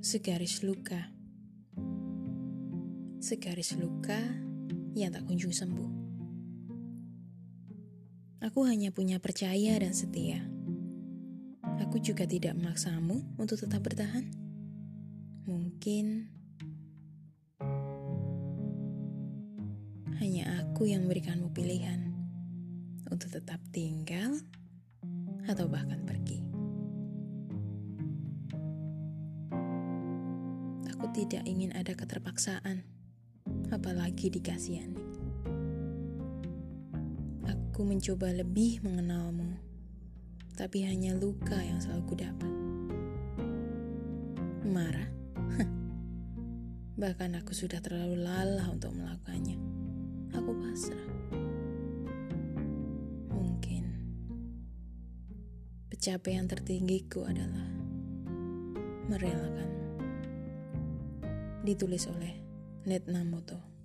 Segaris luka. Segaris luka yang tak kunjung sembuh. Aku hanya punya percaya dan setia. Aku juga tidak memaksamu untuk tetap bertahan. Mungkin Hanya aku yang memberikanmu pilihan Untuk tetap tinggal Atau bahkan pergi Aku tidak ingin ada keterpaksaan, apalagi dikasihani. Aku mencoba lebih mengenalmu, tapi hanya luka yang selalu kudapat. Marah? Bahkan aku sudah terlalu lalah untuk melakukannya. Aku pasrah. Mungkin pencapaian tertinggiku adalah merelakan ditulis oleh Netnamoto.